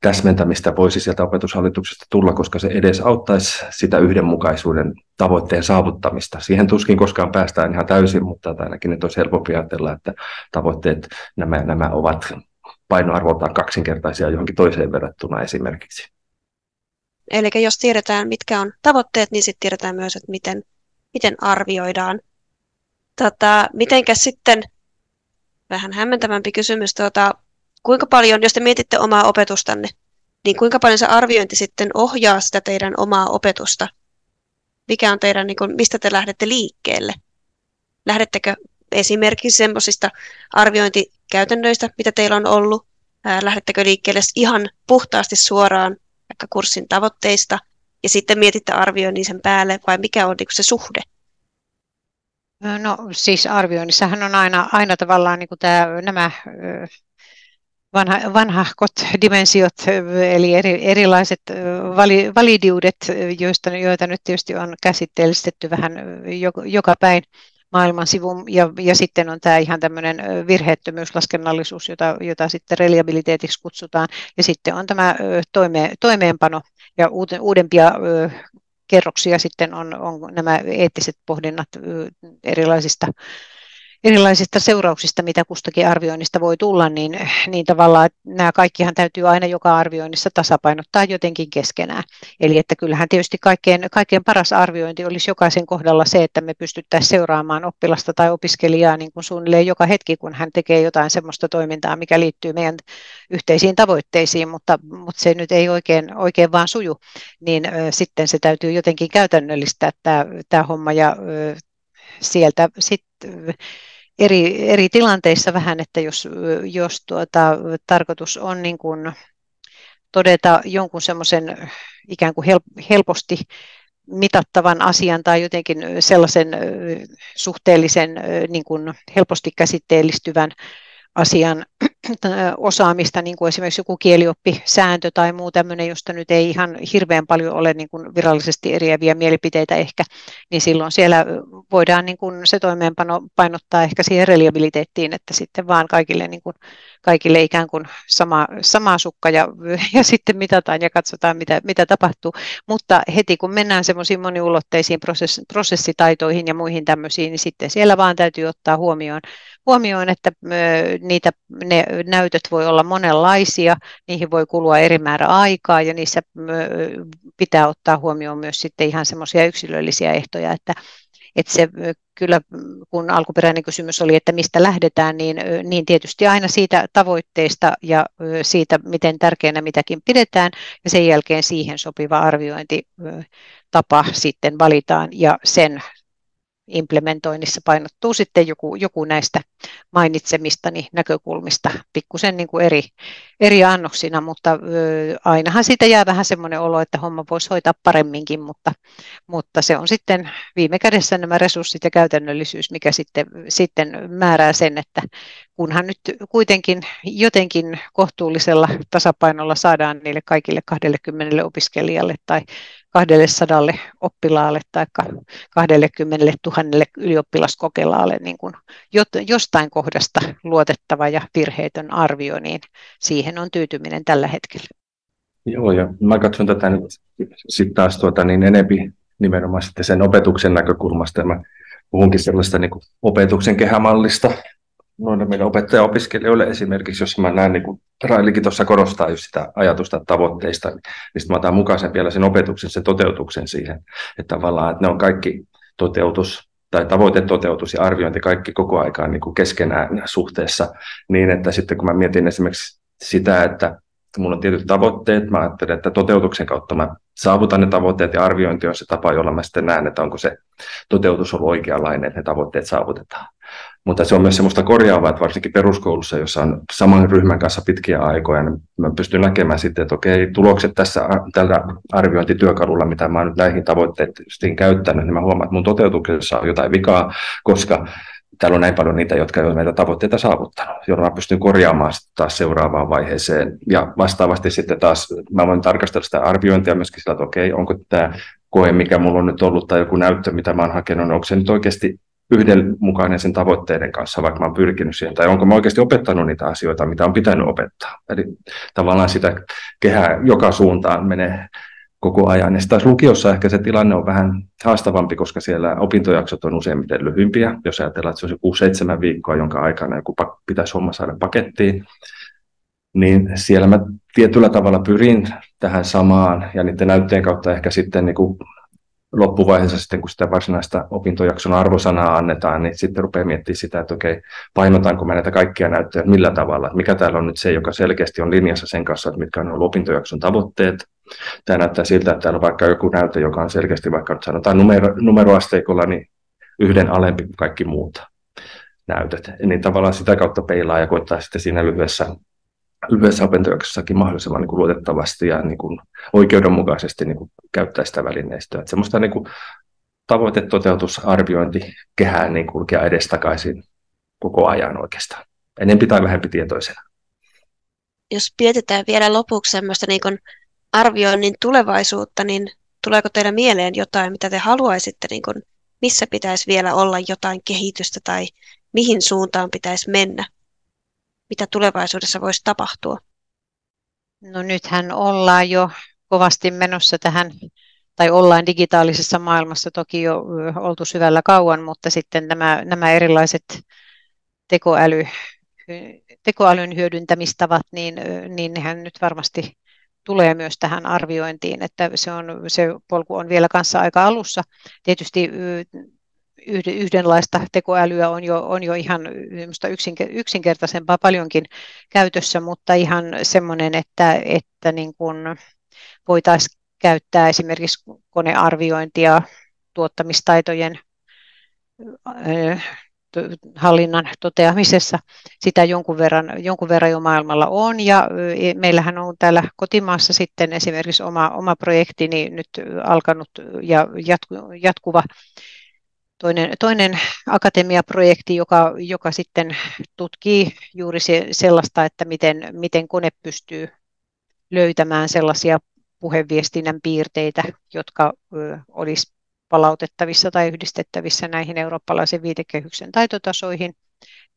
täsmentämistä voisi sieltä opetushallituksesta tulla, koska se edes auttaisi sitä yhdenmukaisuuden tavoitteen saavuttamista. Siihen tuskin koskaan päästään ihan täysin, mutta ainakin nyt olisi helpompi ajatella, että tavoitteet nämä, nämä ovat painoarvoltaan kaksinkertaisia johonkin toiseen verrattuna esimerkiksi. Eli jos tiedetään, mitkä on tavoitteet, niin sitten tiedetään myös, että miten, miten arvioidaan. Tota, mitenkä sitten, vähän hämmentävämpi kysymys, tuota, kuinka paljon, jos te mietitte omaa opetustanne, niin kuinka paljon se arviointi sitten ohjaa sitä teidän omaa opetusta? Mikä on teidän, niin kuin, mistä te lähdette liikkeelle? Lähdettekö esimerkiksi semmoisista arviointikäytännöistä, mitä teillä on ollut? Lähdettekö liikkeelle ihan puhtaasti suoraan vaikka kurssin tavoitteista ja sitten mietitte arvioinnin sen päälle vai mikä on niin se suhde? No siis arvioinnissahan on aina, aina tavallaan niin kuin tämä, nämä vanha, vanhahkot dimensiot, eli eri, erilaiset vali, validiudet, joista, joita nyt tietysti on käsitteellistetty vähän joka päin maailman sivun, ja, ja sitten on tämä ihan tämmöinen virheettömyyslaskennallisuus, jota, jota sitten reliabiliteetiksi kutsutaan, ja sitten on tämä toime, toimeenpano, ja uudempia kerroksia sitten on, on nämä eettiset pohdinnat erilaisista erilaisista seurauksista, mitä kustakin arvioinnista voi tulla, niin, niin tavallaan että nämä kaikkihan täytyy aina joka arvioinnissa tasapainottaa jotenkin keskenään. Eli että kyllähän tietysti kaikkein, kaikkein paras arviointi olisi jokaisen kohdalla se, että me pystyttäisiin seuraamaan oppilasta tai opiskelijaa niin kuin suunnilleen joka hetki, kun hän tekee jotain sellaista toimintaa, mikä liittyy meidän yhteisiin tavoitteisiin, mutta, mutta se nyt ei oikein, oikein vaan suju, niin ö, sitten se täytyy jotenkin käytännöllistää tämä, homma ja ö, sieltä sitten eri, eri tilanteissa vähän, että jos, jos tuota, tarkoitus on niin kuin todeta jonkun semmoisen ikään kuin helposti mitattavan asian tai jotenkin sellaisen suhteellisen niin kuin helposti käsitteellistyvän asian osaamista, niin kuin esimerkiksi joku kielioppisääntö tai muu tämmöinen, josta nyt ei ihan hirveän paljon ole niin kuin virallisesti eriäviä mielipiteitä ehkä, niin silloin siellä voidaan niin kuin se toimeenpano painottaa ehkä siihen reliabiliteettiin, että sitten vaan kaikille, niin kuin, kaikille ikään kuin sama, sama sukka ja, ja sitten mitataan ja katsotaan, mitä, mitä tapahtuu. Mutta heti kun mennään semmoisiin moniulotteisiin prosess, prosessitaitoihin ja muihin tämmöisiin, niin sitten siellä vaan täytyy ottaa huomioon, huomioon että niitä, ne näytöt voi olla monenlaisia, niihin voi kulua eri määrä aikaa ja niissä pitää ottaa huomioon myös sitten ihan semmoisia yksilöllisiä ehtoja, että, että se kyllä, kun alkuperäinen kysymys oli, että mistä lähdetään, niin, niin tietysti aina siitä tavoitteesta ja siitä, miten tärkeänä mitäkin pidetään, ja sen jälkeen siihen sopiva arviointitapa sitten valitaan, ja sen implementoinnissa painottuu sitten joku, joku näistä mainitsemistani näkökulmista pikkusen niin eri, eri annoksina, mutta ö, ainahan siitä jää vähän semmoinen olo, että homma voisi hoitaa paremminkin, mutta, mutta se on sitten viime kädessä nämä resurssit ja käytännöllisyys, mikä sitten, sitten määrää sen, että kunhan nyt kuitenkin jotenkin kohtuullisella tasapainolla saadaan niille kaikille 20 opiskelijalle tai 200 oppilaalle tai 20 000 ylioppilaskokelaalle niin kuin jostain kohdasta luotettava ja virheetön arvio, niin siihen on tyytyminen tällä hetkellä. Joo, ja mä katson tätä nyt sitten taas tuota, niin enempi nimenomaan sen opetuksen näkökulmasta. Mä puhunkin sellaista niin kuin opetuksen kehämallista, noille meidän opettaja-opiskelijoille esimerkiksi, jos mä näen, niin kuin Railikin tuossa korostaa just sitä ajatusta tavoitteista, niin sitten mä otan mukaan sen vielä sen opetuksen, sen toteutuksen siihen, että tavallaan, että ne on kaikki toteutus tai tavoitetoteutus ja arviointi kaikki koko aikaan niin kuin keskenään suhteessa, niin että sitten kun mä mietin esimerkiksi sitä, että mulla on tietyt tavoitteet, mä ajattelen, että toteutuksen kautta mä saavutan ne tavoitteet ja arviointi on se tapa, jolla mä sitten näen, että onko se toteutus ollut oikeanlainen, että ne tavoitteet saavutetaan. Mutta se on myös semmoista korjaavaa, että varsinkin peruskoulussa, jossa on saman ryhmän kanssa pitkiä aikoja, niin mä pystyn näkemään sitten, että okei, tulokset tässä tällä arviointityökalulla, mitä mä nyt näihin tavoitteisiin käyttänyt, niin mä huomaan, että mun toteutuksessa on jotain vikaa, koska täällä on näin paljon niitä, jotka eivät näitä tavoitteita saavuttanut, jolloin mä pystyn korjaamaan taas seuraavaan vaiheeseen. Ja vastaavasti sitten taas mä voin tarkastella sitä arviointia myöskin sillä, että okei, onko tämä koe, mikä mulla on nyt ollut, tai joku näyttö, mitä mä oon hakenut, niin onko se nyt oikeasti yhdenmukainen sen tavoitteiden kanssa, vaikka mä oon pyrkinyt siihen, tai onko mä oikeasti opettanut niitä asioita, mitä on pitänyt opettaa. Eli tavallaan sitä kehää joka suuntaan menee koko ajan. Ja taas lukiossa ehkä se tilanne on vähän haastavampi, koska siellä opintojaksot on useimmiten lyhyempiä. Jos ajatellaan, että se on 6-7 viikkoa, jonka aikana joku pitäisi homma saada pakettiin, niin siellä mä tietyllä tavalla pyrin tähän samaan, ja niiden näytteen kautta ehkä sitten niin kuin loppuvaiheessa sitten, kun sitä varsinaista opintojakson arvosanaa annetaan, niin sitten rupeaa miettimään sitä, että okei, painotanko mä näitä kaikkia näyttöjä, millä tavalla, että mikä täällä on nyt se, joka selkeästi on linjassa sen kanssa, että mitkä on ollut opintojakson tavoitteet. Tämä näyttää siltä, että täällä on vaikka joku näyttö, joka on selkeästi vaikka nyt sanotaan numero, numeroasteikolla, niin yhden alempi kuin kaikki muut näytöt. Niin tavallaan sitä kautta peilaa ja koittaa sitten siinä lyhyessä lyhyessä mahdollisimman niin kuin luotettavasti ja niin kuin oikeudenmukaisesti niin kuin käyttää sitä välineistöä. Että semmoista niin kuin niin kulkea edestakaisin koko ajan oikeastaan, enempi tai vähempi tietoisena. Jos mietitään vielä lopuksi semmoista niin kuin arvioinnin tulevaisuutta, niin tuleeko teidän mieleen jotain, mitä te haluaisitte, niin kuin, missä pitäisi vielä olla jotain kehitystä tai mihin suuntaan pitäisi mennä? Mitä tulevaisuudessa voisi tapahtua? No nythän ollaan jo kovasti menossa tähän, tai ollaan digitaalisessa maailmassa toki jo oltu syvällä kauan, mutta sitten nämä, nämä erilaiset tekoäly, tekoälyn hyödyntämistavat, niin, niin nehän nyt varmasti tulee myös tähän arviointiin, että se, on, se polku on vielä kanssa aika alussa. Tietysti yhdenlaista tekoälyä on jo, on jo ihan yksinkertaisempaa paljonkin käytössä, mutta ihan semmoinen, että, että niin kuin voitaisiin käyttää esimerkiksi konearviointia tuottamistaitojen hallinnan toteamisessa. Sitä jonkun verran, jonkun verran jo maailmalla on ja meillähän on täällä kotimaassa sitten esimerkiksi oma, oma projekti niin nyt alkanut ja jatku, jatkuva toinen, toinen akatemiaprojekti, joka, joka sitten tutkii juuri se, sellaista, että miten, miten kone pystyy löytämään sellaisia puheviestinnän piirteitä, jotka olisi palautettavissa tai yhdistettävissä näihin eurooppalaisen viitekehyksen taitotasoihin.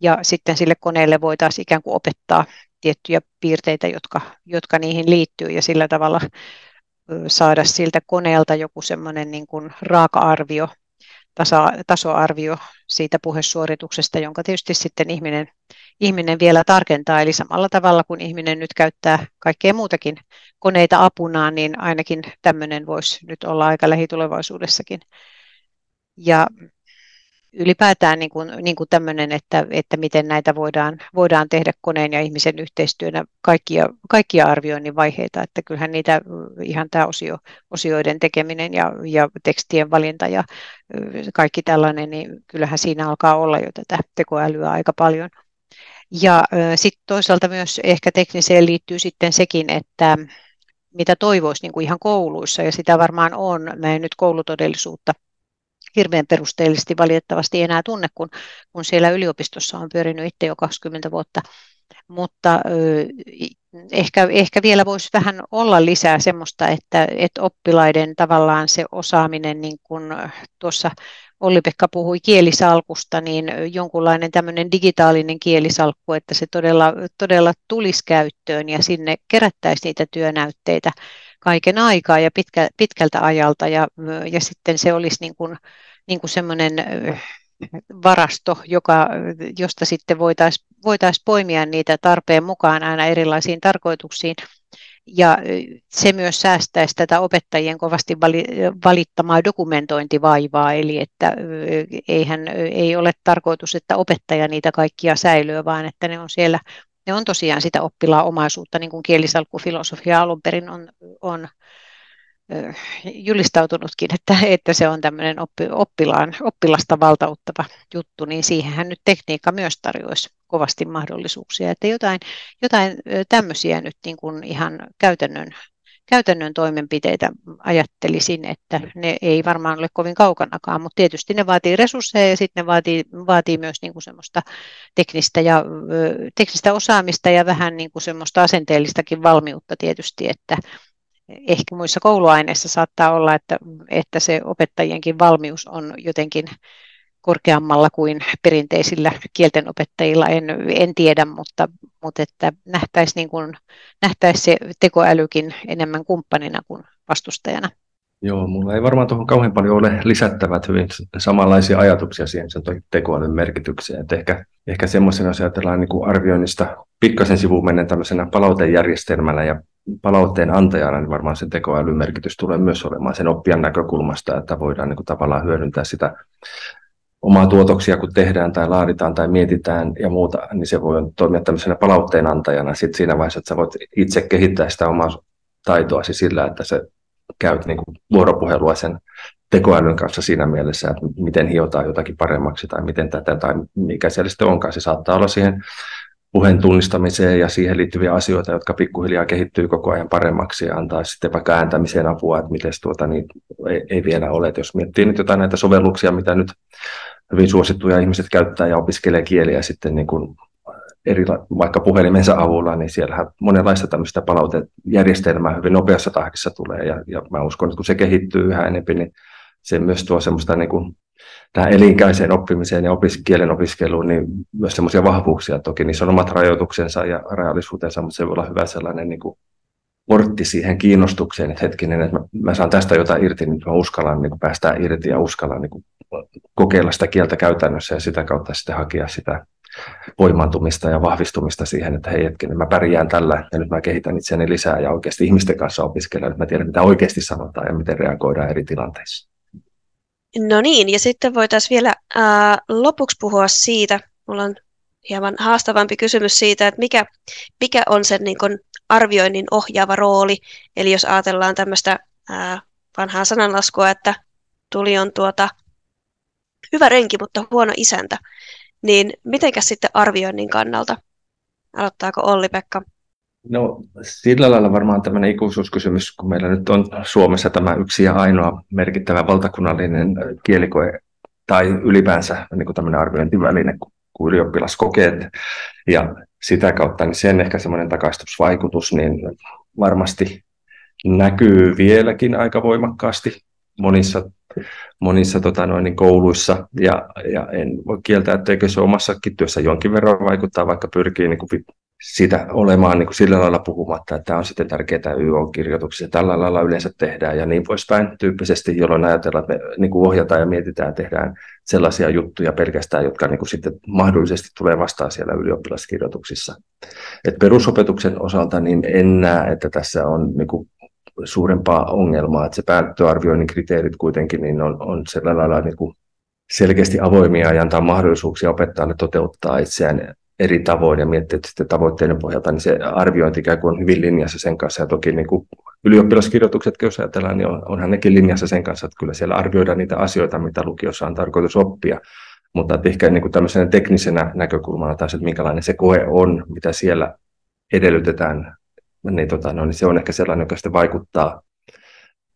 Ja sitten sille koneelle voitaisiin ikään kuin opettaa tiettyjä piirteitä, jotka, jotka niihin liittyy ja sillä tavalla saada siltä koneelta joku semmoinen niin raaka-arvio tasa, tasoarvio siitä puhesuorituksesta, jonka tietysti sitten ihminen, ihminen vielä tarkentaa. Eli samalla tavalla kuin ihminen nyt käyttää kaikkea muutakin koneita apunaan, niin ainakin tämmöinen voisi nyt olla aika lähitulevaisuudessakin. Ja ylipäätään niin kuin, niin kuin tämmöinen, että, että miten näitä voidaan, voidaan tehdä koneen ja ihmisen yhteistyönä kaikkia, kaikkia arvioinnin vaiheita, että kyllähän niitä ihan tämä osio, osioiden tekeminen ja, ja tekstien valinta ja kaikki tällainen, niin kyllähän siinä alkaa olla jo tätä tekoälyä aika paljon. Ja sitten toisaalta myös ehkä tekniseen liittyy sitten sekin, että mitä toivoisi niin kuin ihan kouluissa, ja sitä varmaan on. Mä en nyt koulutodellisuutta hirveän perusteellisesti valitettavasti enää tunne, kun, kun siellä yliopistossa on pyörinyt itse jo 20 vuotta. Mutta ehkä, ehkä vielä voisi vähän olla lisää semmoista, että, että oppilaiden tavallaan se osaaminen, niin kuin tuossa Olli-Pekka puhui kielisalkusta, niin jonkunlainen tämmöinen digitaalinen kielisalkku, että se todella, todella tulisi käyttöön ja sinne kerättäisiin niitä työnäytteitä kaiken aikaa ja pitkä, pitkältä ajalta ja, ja sitten se olisi niin kuin, niin kuin semmoinen varasto, joka, josta sitten voitaisiin voitais poimia niitä tarpeen mukaan aina erilaisiin tarkoituksiin. Ja se myös säästäisi tätä opettajien kovasti valittamaa dokumentointivaivaa, eli että eihän, ei ole tarkoitus, että opettaja niitä kaikkia säilyy, vaan että ne on siellä ne on tosiaan sitä oppilaan omaisuutta, niin kuin kielisalkkufilosofia alun perin on, on julistautunutkin, että, että se on tämmöinen oppi, oppilaan, oppilasta valtauttava juttu, niin siihenhän nyt tekniikka myös tarjoaisi kovasti mahdollisuuksia. Että jotain, jotain tämmöisiä nyt niin kuin ihan käytännön, käytännön toimenpiteitä ajattelisin, että ne ei varmaan ole kovin kaukanakaan, mutta tietysti ne vaatii resursseja ja sitten ne vaatii, vaatii myös niin kuin semmoista teknistä, ja, teknistä osaamista ja vähän niin kuin semmoista asenteellistakin valmiutta tietysti, että ehkä muissa kouluaineissa saattaa olla, että, että se opettajienkin valmius on jotenkin korkeammalla kuin perinteisillä kieltenopettajilla, en, en tiedä, mutta, mutta että nähtäisiin niin kuin, nähtäisi se tekoälykin enemmän kumppanina kuin vastustajana. Joo, mulla ei varmaan tuohon kauhean paljon ole lisättävät hyvin samanlaisia ajatuksia siihen sen tekoälyn merkitykseen. Että ehkä, ehkä semmoisena, jos ajatellaan niin kuin arvioinnista pikkasen sivuun menen tämmöisenä palautejärjestelmällä ja palautteen antajana, niin varmaan se tekoälyn merkitys tulee myös olemaan sen oppijan näkökulmasta, että voidaan niin kuin tavallaan hyödyntää sitä omaa tuotoksia, kun tehdään tai laaditaan tai mietitään ja muuta, niin se voi toimia tämmöisenä palautteen antajana sitten siinä vaiheessa, että sä voit itse kehittää sitä omaa taitoasi sillä, että se käyt niin kuin vuoropuhelua sen tekoälyn kanssa siinä mielessä, että miten hiotaan jotakin paremmaksi tai miten tätä tai mikä siellä sitten onkaan. Se saattaa olla siihen puheen tunnistamiseen ja siihen liittyviä asioita, jotka pikkuhiljaa kehittyy koko ajan paremmaksi ja antaa sitten vaikka ääntämiseen apua, että miten tuota, niin ei, ei, vielä ole. Et jos miettii nyt jotain näitä sovelluksia, mitä nyt hyvin suosittuja ihmiset käyttää ja opiskelee kieliä sitten niin kuin eri, vaikka puhelimensa avulla, niin siellähän monenlaista tämmöistä palautejärjestelmää hyvin nopeassa tahdissa tulee ja, ja mä uskon, että kun se kehittyy yhä enemmän, niin se myös tuo semmoista niin kuin tähän elinkäiseen oppimiseen ja opis- kielen opiskeluun, niin myös semmoisia vahvuuksia. Toki niissä on omat rajoituksensa ja rajallisuutensa, mutta se voi olla hyvä sellainen niin kuin portti siihen kiinnostukseen, että hetkinen, että mä, mä saan tästä jotain irti, niin mä uskallan niin päästää irti ja uskallan niin kokeilla sitä kieltä käytännössä ja sitä kautta sitten hakea sitä voimaantumista ja vahvistumista siihen, että hei hetken, mä pärjään tällä ja nyt mä kehitän itseäni lisää ja oikeasti ihmisten kanssa opiskelen, että mä tiedän mitä oikeasti sanotaan ja miten reagoidaan eri tilanteissa. No niin, ja sitten voitaisiin vielä ää, lopuksi puhua siitä, mulla on hieman haastavampi kysymys siitä, että mikä, mikä on sen niin kuin arvioinnin ohjaava rooli. Eli jos ajatellaan tämmöistä vanhaa sananlaskua, että tuli on tuota hyvä renki, mutta huono isäntä, niin mitenkäs sitten arvioinnin kannalta? Aloittaako Olli-Pekka? No sillä lailla varmaan tämmöinen ikuisuuskysymys, kun meillä nyt on Suomessa tämä yksi ja ainoa merkittävä valtakunnallinen kielikoe tai ylipäänsä niin kuin tämmöinen arviointiväline kuin ylioppilaskokeet ja sitä kautta niin sen ehkä semmoinen takaistusvaikutus niin varmasti näkyy vieläkin aika voimakkaasti monissa, monissa tota noin, niin kouluissa. Ja, ja en voi kieltää, etteikö se omassakin työssä jonkin verran vaikuttaa, vaikka pyrkii niin kuin sitä olemaan niin kuin sillä lailla puhumatta, että tämä on sitten tärkeää YO-kirjoituksissa, tällä lailla yleensä tehdään ja niin poispäin tyyppisesti, jolloin ajatellaan, että me niin kuin ohjataan ja mietitään ja tehdään sellaisia juttuja pelkästään, jotka niin kuin sitten mahdollisesti tulee vastaan siellä ylioppilaskirjoituksissa. Et perusopetuksen osalta niin en näe, että tässä on niin kuin suurempaa ongelmaa, että se päättöarvioinnin kriteerit kuitenkin niin on, on sillä lailla niin kuin selkeästi avoimia ja antaa mahdollisuuksia opettajalle toteuttaa itseään eri tavoin ja miettiä, sitten tavoitteiden pohjalta niin se arviointi ikään kuin on hyvin linjassa sen kanssa. Ja toki niin kuin ylioppilaskirjoitukset, jos ajatellaan, niin on, onhan nekin linjassa sen kanssa, että kyllä siellä arvioidaan niitä asioita, mitä lukiossa on tarkoitus oppia. Mutta että ehkä niin kuin tämmöisenä teknisenä näkökulmana taas, että minkälainen se koe on, mitä siellä edellytetään, niin, tota, no, niin se on ehkä sellainen, joka sitten vaikuttaa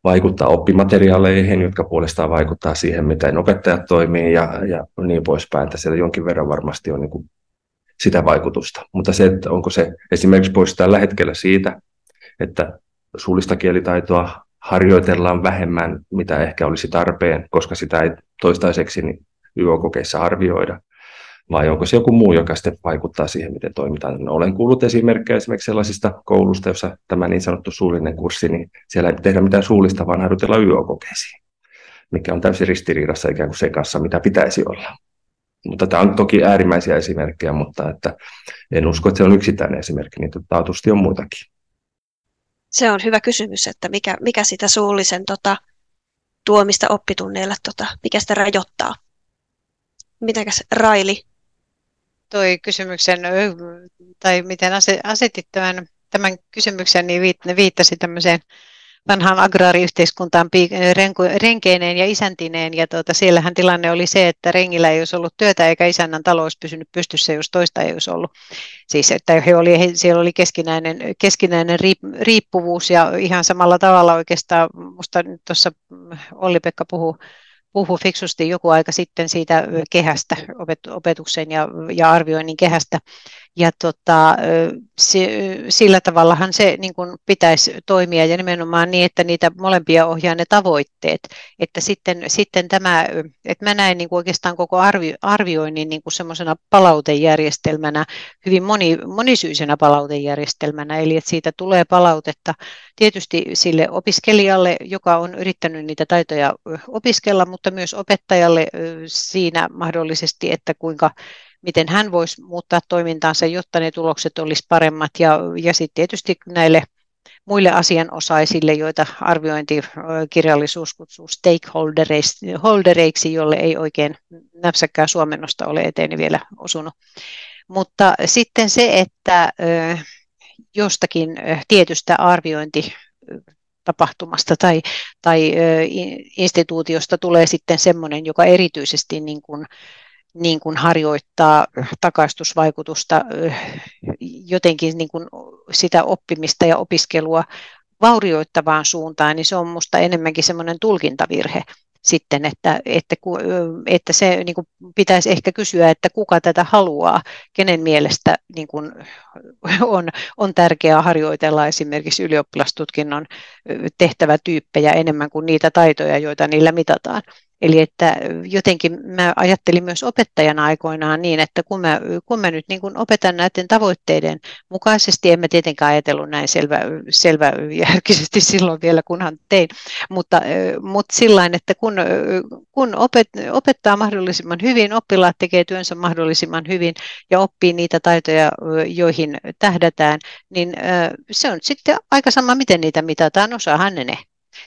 vaikuttaa oppimateriaaleihin, jotka puolestaan vaikuttaa siihen, miten opettajat toimii ja, ja niin poispäin. Että siellä jonkin verran varmasti on niin kuin sitä vaikutusta. Mutta se, että onko se esimerkiksi pois tällä hetkellä siitä, että suullista kielitaitoa harjoitellaan vähemmän, mitä ehkä olisi tarpeen, koska sitä ei toistaiseksi niin YO-kokeissa arvioida, vai onko se joku muu, joka sitten vaikuttaa siihen, miten toimitaan. No, olen kuullut esimerkkejä esimerkiksi sellaisista koulusta, jossa tämä niin sanottu suullinen kurssi, niin siellä ei tehdä mitään suullista, vaan harjoitella YO-kokeisiin, mikä on täysin ristiriidassa ikään kuin se kanssa, mitä pitäisi olla. Mutta tämä on toki äärimmäisiä esimerkkejä, mutta että en usko, että se on yksittäinen esimerkki, niitä taatusti on muitakin. Se on hyvä kysymys, että mikä, mikä sitä suullisen tota, tuomista oppitunneilla, tota, mikä sitä rajoittaa. Mitäkäs Raili? Toi kysymyksen, tai miten asetit tämän, tämän kysymyksen, niin viittasi tämmöiseen vanhaan agraariyhteiskuntaan renkeineen ja isäntineen. Ja tuota, siellähän tilanne oli se, että rengillä ei olisi ollut työtä eikä isännän talous pysynyt pystyssä, jos toista ei olisi ollut. Siis että he oli, he, siellä oli keskinäinen, keskinäinen riippuvuus ja ihan samalla tavalla oikeastaan, minusta nyt tuossa Olli-Pekka puhuu puhui fiksusti joku aika sitten siitä kehästä, opetuksen ja, ja arvioinnin kehästä, ja tota, se, sillä tavallahan se niin kuin pitäisi toimia ja nimenomaan niin, että niitä molempia ohjaa ne tavoitteet. Että sitten, sitten tämä, että mä näen niin kuin oikeastaan koko arvi, arvioinnin niin semmoisena palautejärjestelmänä, hyvin moni, monisyisenä palautejärjestelmänä, eli että siitä tulee palautetta tietysti sille opiskelijalle, joka on yrittänyt niitä taitoja opiskella, mutta myös opettajalle siinä mahdollisesti, että kuinka miten hän voisi muuttaa toimintaansa, jotta ne tulokset olisi paremmat. Ja, ja sitten tietysti näille muille asianosaisille, joita arviointikirjallisuus kutsuu stakeholdereiksi, jolle ei oikein näpsäkkää suomennosta ole eteen vielä osunut. Mutta sitten se, että jostakin tietystä arviointi tapahtumasta tai, tai instituutiosta tulee sitten semmoinen, joka erityisesti niin kuin niin kuin harjoittaa takaistusvaikutusta jotenkin niin kuin sitä oppimista ja opiskelua vaurioittavaan suuntaan, niin se on minusta enemmänkin semmoinen tulkintavirhe sitten, että, että, että se niin kuin pitäisi ehkä kysyä, että kuka tätä haluaa, kenen mielestä niin kuin on, on tärkeää harjoitella esimerkiksi ylioppilastutkinnon tehtävätyyppejä enemmän kuin niitä taitoja, joita niillä mitataan. Eli että jotenkin mä ajattelin myös opettajana aikoinaan niin, että kun mä, kun mä nyt niin kun opetan näiden tavoitteiden mukaisesti, en mä tietenkään ajatellut näin selvä, selvä järkisesti silloin vielä, kunhan tein, mutta, mutta sillä että kun, kun opet, opettaa mahdollisimman hyvin, oppilaat tekee työnsä mahdollisimman hyvin ja oppii niitä taitoja, joihin tähdätään, niin se on sitten aika sama, miten niitä mitataan, osaahan ne ne.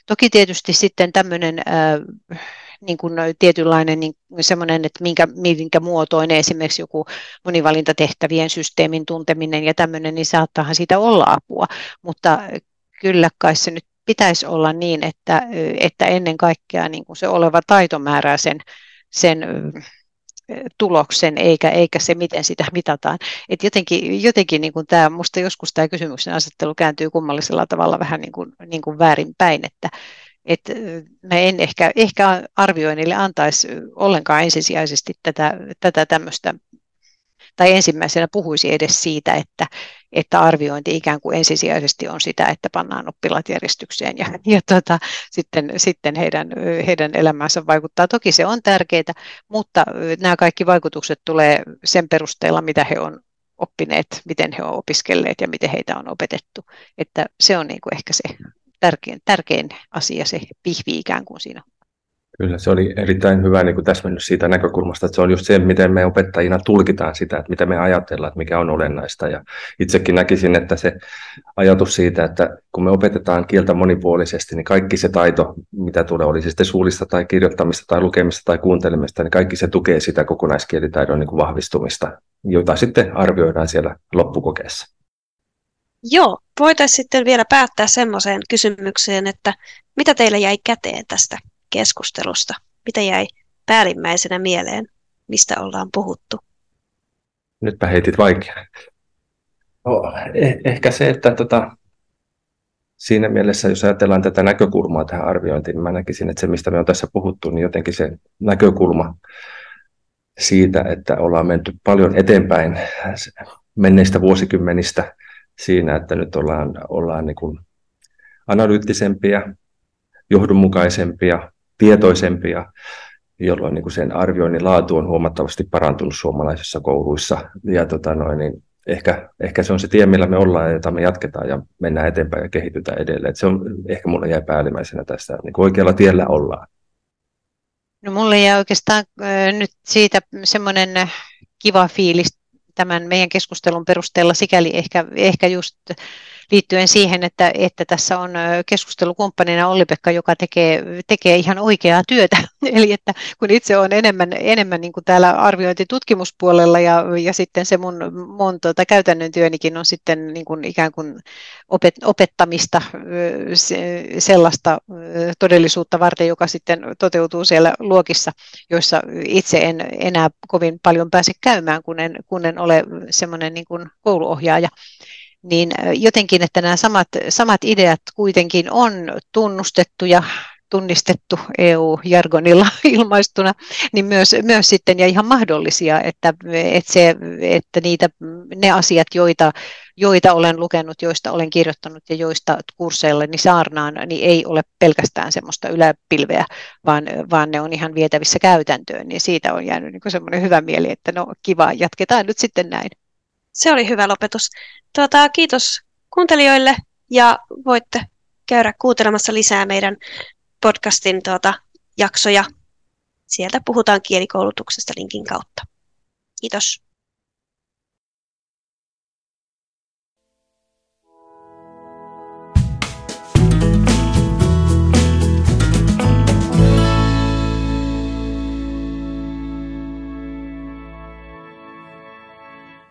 Toki tietysti sitten tämmöinen äh, niin kuin tietynlainen niin semmoinen, että minkä, minkä muotoinen esimerkiksi joku monivalintatehtävien systeemin tunteminen ja tämmöinen, niin saattaahan siitä olla apua, mutta kyllä kai se nyt pitäisi olla niin, että, että ennen kaikkea niin kuin se oleva taito määrää sen, sen tuloksen, eikä, eikä se, miten sitä mitataan. Et jotenkin jotenkin niin kuin tämä, musta joskus tämä kysymyksen asettelu kääntyy kummallisella tavalla vähän niin kuin, niin kuin väärinpäin, että, että mä en ehkä, ehkä arvioinnille antaisi ollenkaan ensisijaisesti tätä, tätä tämmöistä, tai ensimmäisenä puhuisi edes siitä, että, että arviointi ikään kuin ensisijaisesti on sitä, että pannaan oppilaat järjestykseen ja, ja tota, sitten, sitten heidän, heidän elämänsä vaikuttaa. Toki se on tärkeää, mutta nämä kaikki vaikutukset tulee sen perusteella, mitä he on oppineet, miten he ovat opiskelleet ja miten heitä on opetettu. Että se on niin kuin ehkä se tärkein, tärkein asia, se pihvi ikään kuin siinä. Kyllä, se oli erittäin hyvä niin kuin täsmennys siitä näkökulmasta, että se on just se, miten me opettajina tulkitaan sitä, että mitä me ajatellaan, että mikä on olennaista. Ja itsekin näkisin, että se ajatus siitä, että kun me opetetaan kieltä monipuolisesti, niin kaikki se taito, mitä tulee, oli se sitten suullista tai kirjoittamista tai lukemista tai kuuntelemista, niin kaikki se tukee sitä kokonaiskielitaidon niin kuin vahvistumista, jota sitten arvioidaan siellä loppukokeessa. Joo, voitaisiin sitten vielä päättää semmoiseen kysymykseen, että mitä teillä jäi käteen tästä keskustelusta? Mitä jäi päällimmäisenä mieleen, mistä ollaan puhuttu? Nytpä heitit vaikea. No, eh- ehkä se, että tota, siinä mielessä, jos ajatellaan tätä näkökulmaa tähän arviointiin, niin mä näkisin, että se, mistä me on tässä puhuttu, niin jotenkin se näkökulma siitä, että ollaan menty paljon eteenpäin menneistä vuosikymmenistä siinä, että nyt ollaan, ollaan niin kuin analyyttisempia, johdonmukaisempia, tietoisempia, jolloin niin kuin sen arvioinnin laatu on huomattavasti parantunut suomalaisissa kouluissa. Ja tota noin, niin ehkä, ehkä se on se tie, millä me ollaan ja jota me jatketaan ja mennään eteenpäin ja kehitytään edelleen. Et se on ehkä mulle jäi päällimmäisenä tästä, niin kuin oikealla tiellä ollaan. No mulle jää oikeastaan äh, nyt siitä semmoinen kiva fiilis tämän meidän keskustelun perusteella sikäli ehkä, ehkä just liittyen siihen, että, että tässä on keskustelukumppanina Olli-Pekka, joka tekee, tekee ihan oikeaa työtä. Eli että kun itse olen enemmän, enemmän niin kuin täällä arviointitutkimuspuolella ja, ja sitten se mun, mun tuota, käytännön työnikin on sitten niin kuin ikään kuin opet, opettamista sellaista todellisuutta varten, joka sitten toteutuu siellä luokissa, joissa itse en enää kovin paljon pääse käymään, kun en, kun en ole semmoinen niin kuin kouluohjaaja niin jotenkin, että nämä samat, samat ideat kuitenkin on tunnustettu ja tunnistettu EU-jargonilla ilmaistuna, niin myös, myös sitten ja ihan mahdollisia, että, että, se, että niitä, ne asiat, joita, joita olen lukenut, joista olen kirjoittanut ja joista kursseilla niin saarnaan, niin ei ole pelkästään semmoista yläpilveä, vaan, vaan ne on ihan vietävissä käytäntöön, niin siitä on jäänyt niin semmoinen hyvä mieli, että no kiva, jatketaan nyt sitten näin. Se oli hyvä lopetus. Tuota, kiitos kuuntelijoille ja voitte käydä kuuntelemassa lisää meidän podcastin tuota, jaksoja. Sieltä puhutaan kielikoulutuksesta linkin kautta. Kiitos.